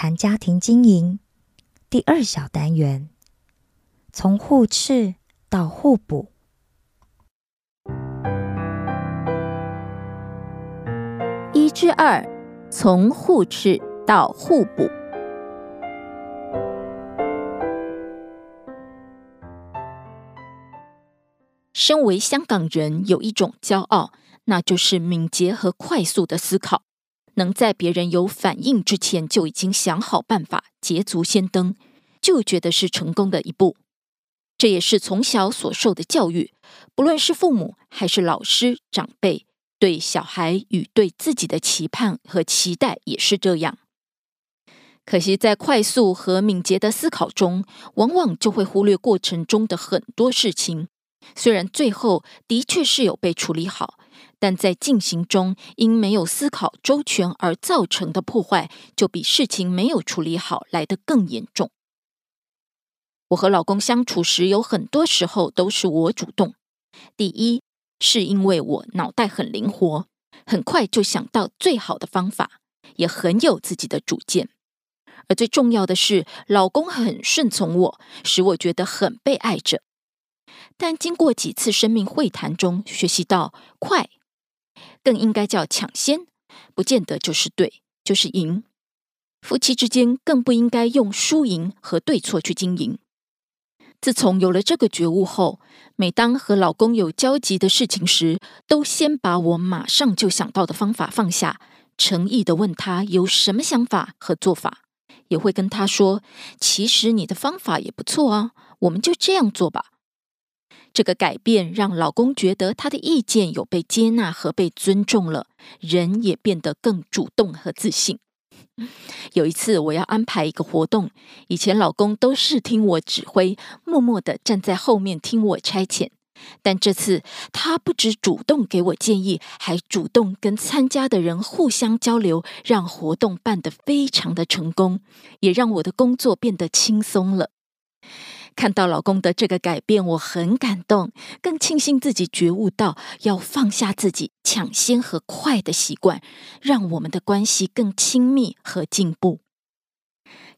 谈家庭经营第二小单元，从互斥到互补。一至二，从互斥到互补。身为香港人，有一种骄傲，那就是敏捷和快速的思考。能在别人有反应之前就已经想好办法，捷足先登，就觉得是成功的一步。这也是从小所受的教育，不论是父母还是老师长辈，对小孩与对自己的期盼和期待也是这样。可惜在快速和敏捷的思考中，往往就会忽略过程中的很多事情。虽然最后的确是有被处理好。但在进行中，因没有思考周全而造成的破坏，就比事情没有处理好来得更严重。我和老公相处时，有很多时候都是我主动。第一，是因为我脑袋很灵活，很快就想到最好的方法，也很有自己的主见。而最重要的是，老公很顺从我，使我觉得很被爱着。但经过几次生命会谈中，学习到快。更应该叫抢先，不见得就是对，就是赢。夫妻之间更不应该用输赢和对错去经营。自从有了这个觉悟后，每当和老公有交集的事情时，都先把我马上就想到的方法放下，诚意的问他有什么想法和做法，也会跟他说：“其实你的方法也不错啊，我们就这样做吧。”这个改变让老公觉得他的意见有被接纳和被尊重了，人也变得更主动和自信。有一次，我要安排一个活动，以前老公都是听我指挥，默默的站在后面听我差遣，但这次他不止主动给我建议，还主动跟参加的人互相交流，让活动办得非常的成功，也让我的工作变得轻松了。看到老公的这个改变，我很感动，更庆幸自己觉悟到要放下自己抢先和快的习惯，让我们的关系更亲密和进步。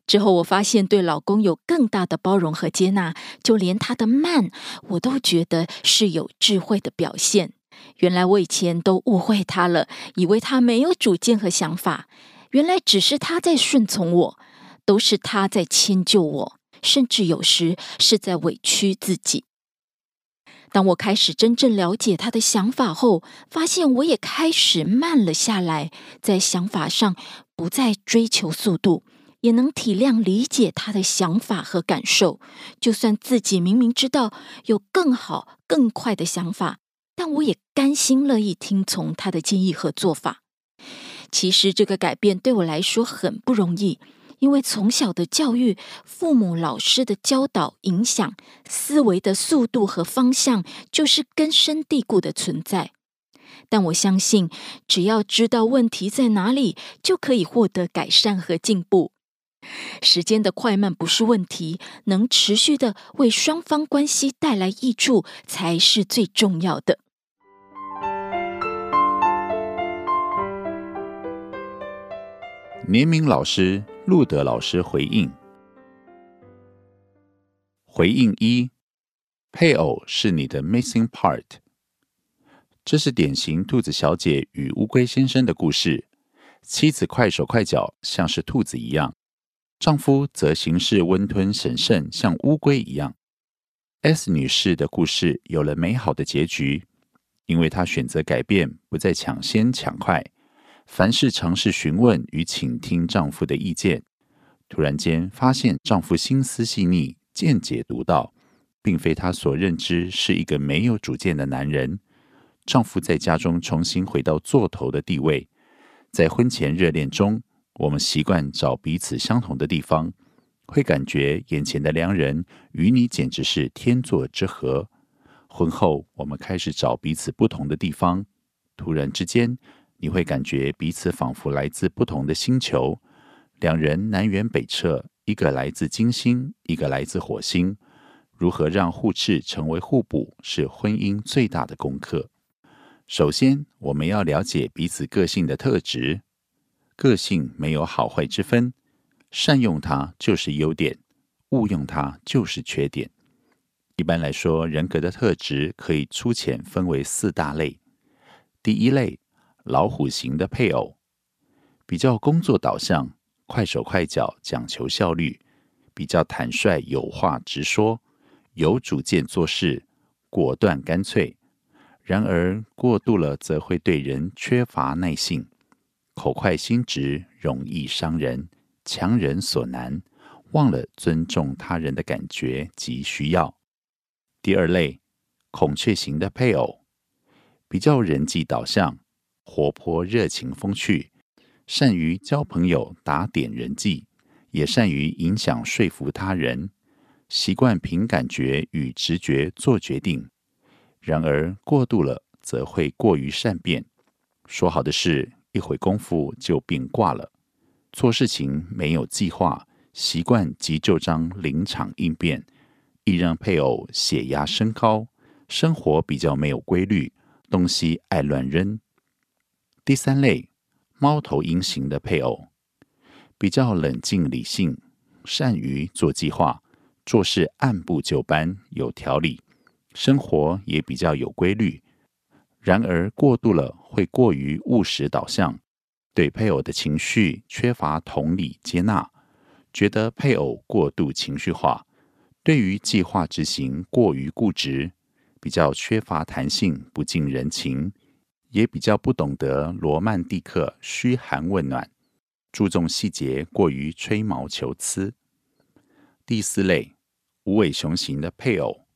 之后，我发现对老公有更大的包容和接纳，就连他的慢，我都觉得是有智慧的表现。原来我以前都误会他了，以为他没有主见和想法，原来只是他在顺从我，都是他在迁就我。甚至有时是在委屈自己。当我开始真正了解他的想法后，发现我也开始慢了下来，在想法上不再追求速度，也能体谅理解他的想法和感受。就算自己明明知道有更好、更快的想法，但我也甘心乐意听从他的建议和做法。其实这个改变对我来说很不容易，因为从小的教育、父母、老师的教导、影响思维的速度和方向，就是根深蒂固的存在。但我相信，只要知道问题在哪里，就可以获得改善和进步。时间的快慢不是问题，能持续的为双方关系带来益处才是最重要的。年明老师、路德老师回应：回应一，配偶是你的 missing part。这是典型兔子小姐与乌龟先生的故事。妻子快手快脚，像是兔子一样；丈夫则行事温吞审慎，像乌龟一样。S 女士的故事有了美好的结局，因为她选择改变，不再抢先抢快。凡事尝试询问与倾听丈夫的意见，突然间发现丈夫心思细腻、见解独到，并非她所认知是一个没有主见的男人。丈夫在家中重新回到座头的地位。在婚前热恋中，我们习惯找彼此相同的地方，会感觉眼前的良人与你简直是天作之合。婚后，我们开始找彼此不同的地方，突然之间。你会感觉彼此仿佛来自不同的星球，两人南辕北辙，一个来自金星，一个来自火星。如何让互斥成为互补，是婚姻最大的功课。首先，我们要了解彼此个性的特质。个性没有好坏之分，善用它就是优点，误用它就是缺点。一般来说，人格的特质可以粗浅分为四大类。第一类。老虎型的配偶比较工作导向，快手快脚，讲求效率，比较坦率，有话直说，有主见做事，果断干脆。然而过度了，则会对人缺乏耐性，口快心直，容易伤人，强人所难，忘了尊重他人的感觉及需要。第二类，孔雀型的配偶比较人际导向。活泼、热情、风趣，善于交朋友、打点人际，也善于影响、说服他人，习惯凭感觉与直觉做决定。然而过度了，则会过于善变，说好的事，一会功夫就变卦了。做事情没有计划，习惯急就章、临场应变，易让配偶血压升高。生活比较没有规律，东西爱乱扔。第三类，猫头鹰型的配偶，比较冷静理性，善于做计划，做事按部就班，有条理，生活也比较有规律。然而过度了，会过于务实导向，对配偶的情绪缺乏同理接纳，觉得配偶过度情绪化，对于计划执行过于固执，比较缺乏弹性，不近人情。也比较不懂得罗曼蒂克、嘘寒问暖，注重细节，过于吹毛求疵。第四类，无尾熊型的配偶，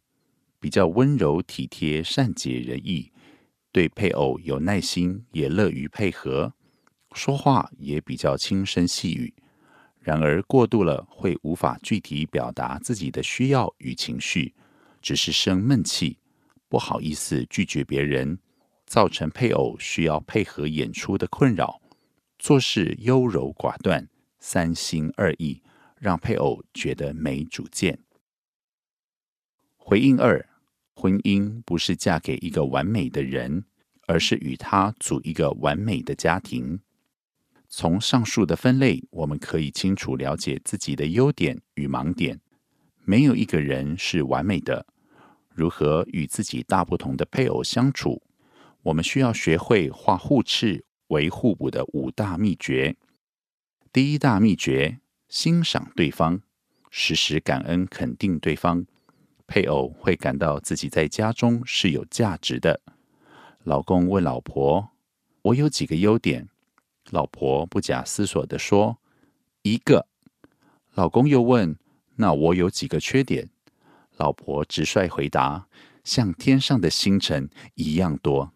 比较温柔体贴、善解人意，对配偶有耐心，也乐于配合，说话也比较轻声细语。然而过度了，会无法具体表达自己的需要与情绪，只是生闷气，不好意思拒绝别人。造成配偶需要配合演出的困扰，做事优柔寡断、三心二意，让配偶觉得没主见。回应二：婚姻不是嫁给一个完美的人，而是与他组一个完美的家庭。从上述的分类，我们可以清楚了解自己的优点与盲点。没有一个人是完美的。如何与自己大不同的配偶相处？我们需要学会化互斥为互补的五大秘诀。第一大秘诀：欣赏对方，时时感恩肯定对方。配偶会感到自己在家中是有价值的。老公问老婆：“我有几个优点？”老婆不假思索地说：“一个。”老公又问：“那我有几个缺点？”老婆直率回答：“像天上的星辰一样多。”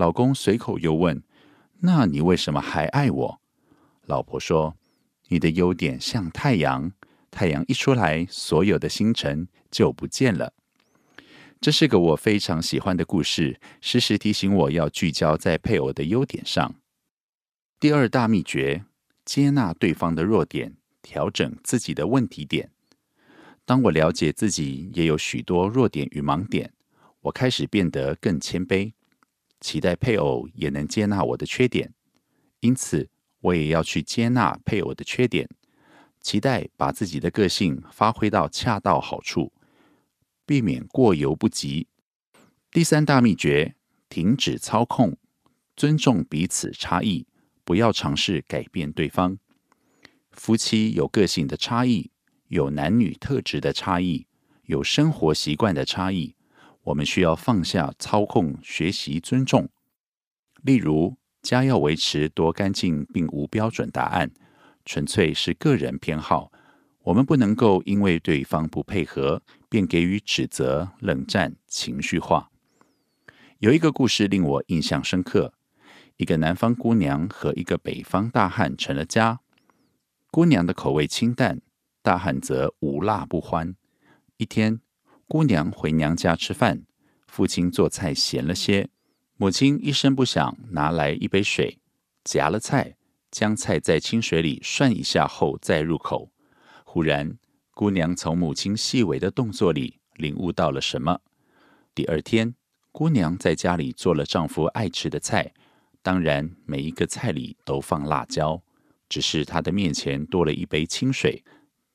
老公随口又问：“那你为什么还爱我？”老婆说：“你的优点像太阳，太阳一出来，所有的星辰就不见了。”这是个我非常喜欢的故事，时时提醒我要聚焦在配偶的优点上。第二大秘诀：接纳对方的弱点，调整自己的问题点。当我了解自己也有许多弱点与盲点，我开始变得更谦卑，期待配偶也能接纳我的缺点。因此，我也要去接纳配偶的缺点，期待把自己的个性发挥到恰到好处。避免过犹不及。第三大秘诀：停止操控，尊重彼此差异，不要尝试改变对方。夫妻有个性的差异，有男女特质的差异，有生活习惯的差异，我们需要放下操控，学习尊重。例如，家要维持多干净，并无标准答案，纯粹是个人偏好。我们不能够因为对方不配合，便给予指责、冷战、情绪化。有一个故事令我印象深刻：一个南方姑娘和一个北方大汉成了家。姑娘的口味清淡，大汉则无辣不欢。一天，姑娘回娘家吃饭，父亲做菜咸了些，母亲一声不响拿来一杯水，夹了菜，将菜在清水里涮一下后再入口。忽然，姑娘从母亲细微的动作里领悟到了什么。第二天，姑娘在家里做了丈夫爱吃的菜，当然每一个菜里都放辣椒，只是她的面前多了一杯清水。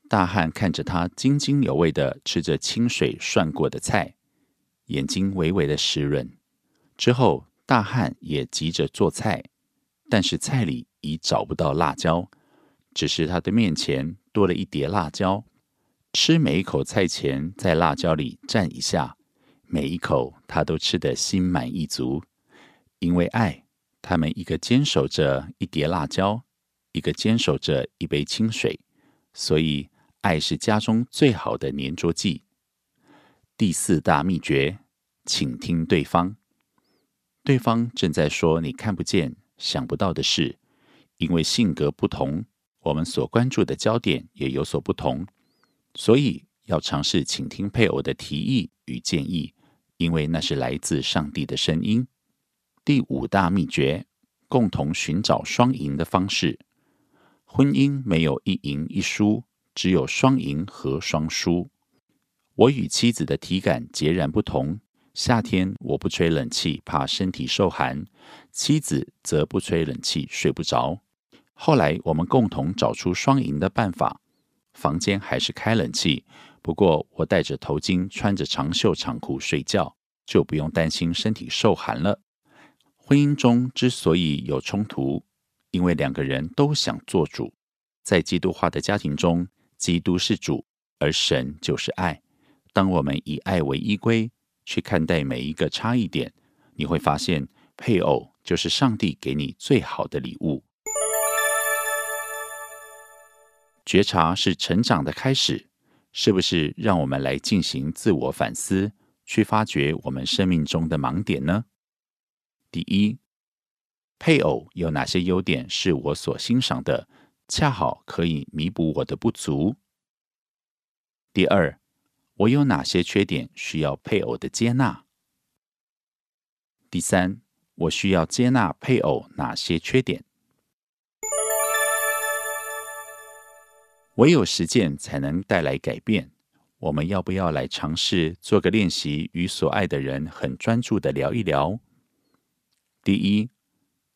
大汉看着他津津有味的吃着清水涮过的菜，眼睛微微的湿润。之后，大汉也急着做菜，但是菜里已找不到辣椒，只是他的面前。多了一碟辣椒，吃每一口菜前在辣椒里蘸一下，每一口他都吃得心满意足。因为爱，他们一个坚守着一碟辣椒，一个坚守着一杯清水，所以爱是家中最好的粘着剂。第四大秘诀，请听对方。对方正在说你看不见、想不到的事，因为性格不同。我们所关注的焦点也有所不同，所以要尝试倾听配偶的提议与建议，因为那是来自上帝的声音。第五大秘诀：共同寻找双赢的方式。婚姻没有一赢一输，只有双赢和双输。我与妻子的体感截然不同。夏天我不吹冷气，怕身体受寒；妻子则不吹冷气，睡不着。后来我们共同找出双赢的办法，房间还是开冷气，不过我戴着头巾，穿着长袖长裤睡觉，就不用担心身体受寒了。婚姻中之所以有冲突，因为两个人都想做主。在基督化的家庭中，基督是主，而神就是爱。当我们以爱为依归，去看待每一个差异点，你会发现，配偶就是上帝给你最好的礼物。觉察是成长的开始，是不是？让我们来进行自我反思，去发掘我们生命中的盲点呢？第一，配偶有哪些优点是我所欣赏的，恰好可以弥补我的不足？第二，我有哪些缺点需要配偶的接纳？第三，我需要接纳配偶哪些缺点？唯有实践才能带来改变。我们要不要来尝试做个练习，与所爱的人很专注的聊一聊？第一，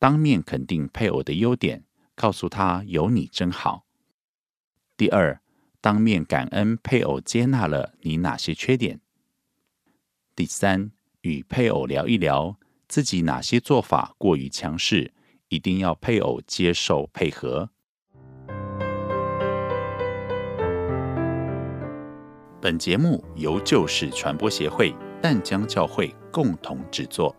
当面肯定配偶的优点，告诉他有你真好。第二，当面感恩配偶接纳了你哪些缺点。第三，与配偶聊一聊自己哪些做法过于强势，一定要配偶接受配合。本节目由旧事传播协会淡江教会共同制作。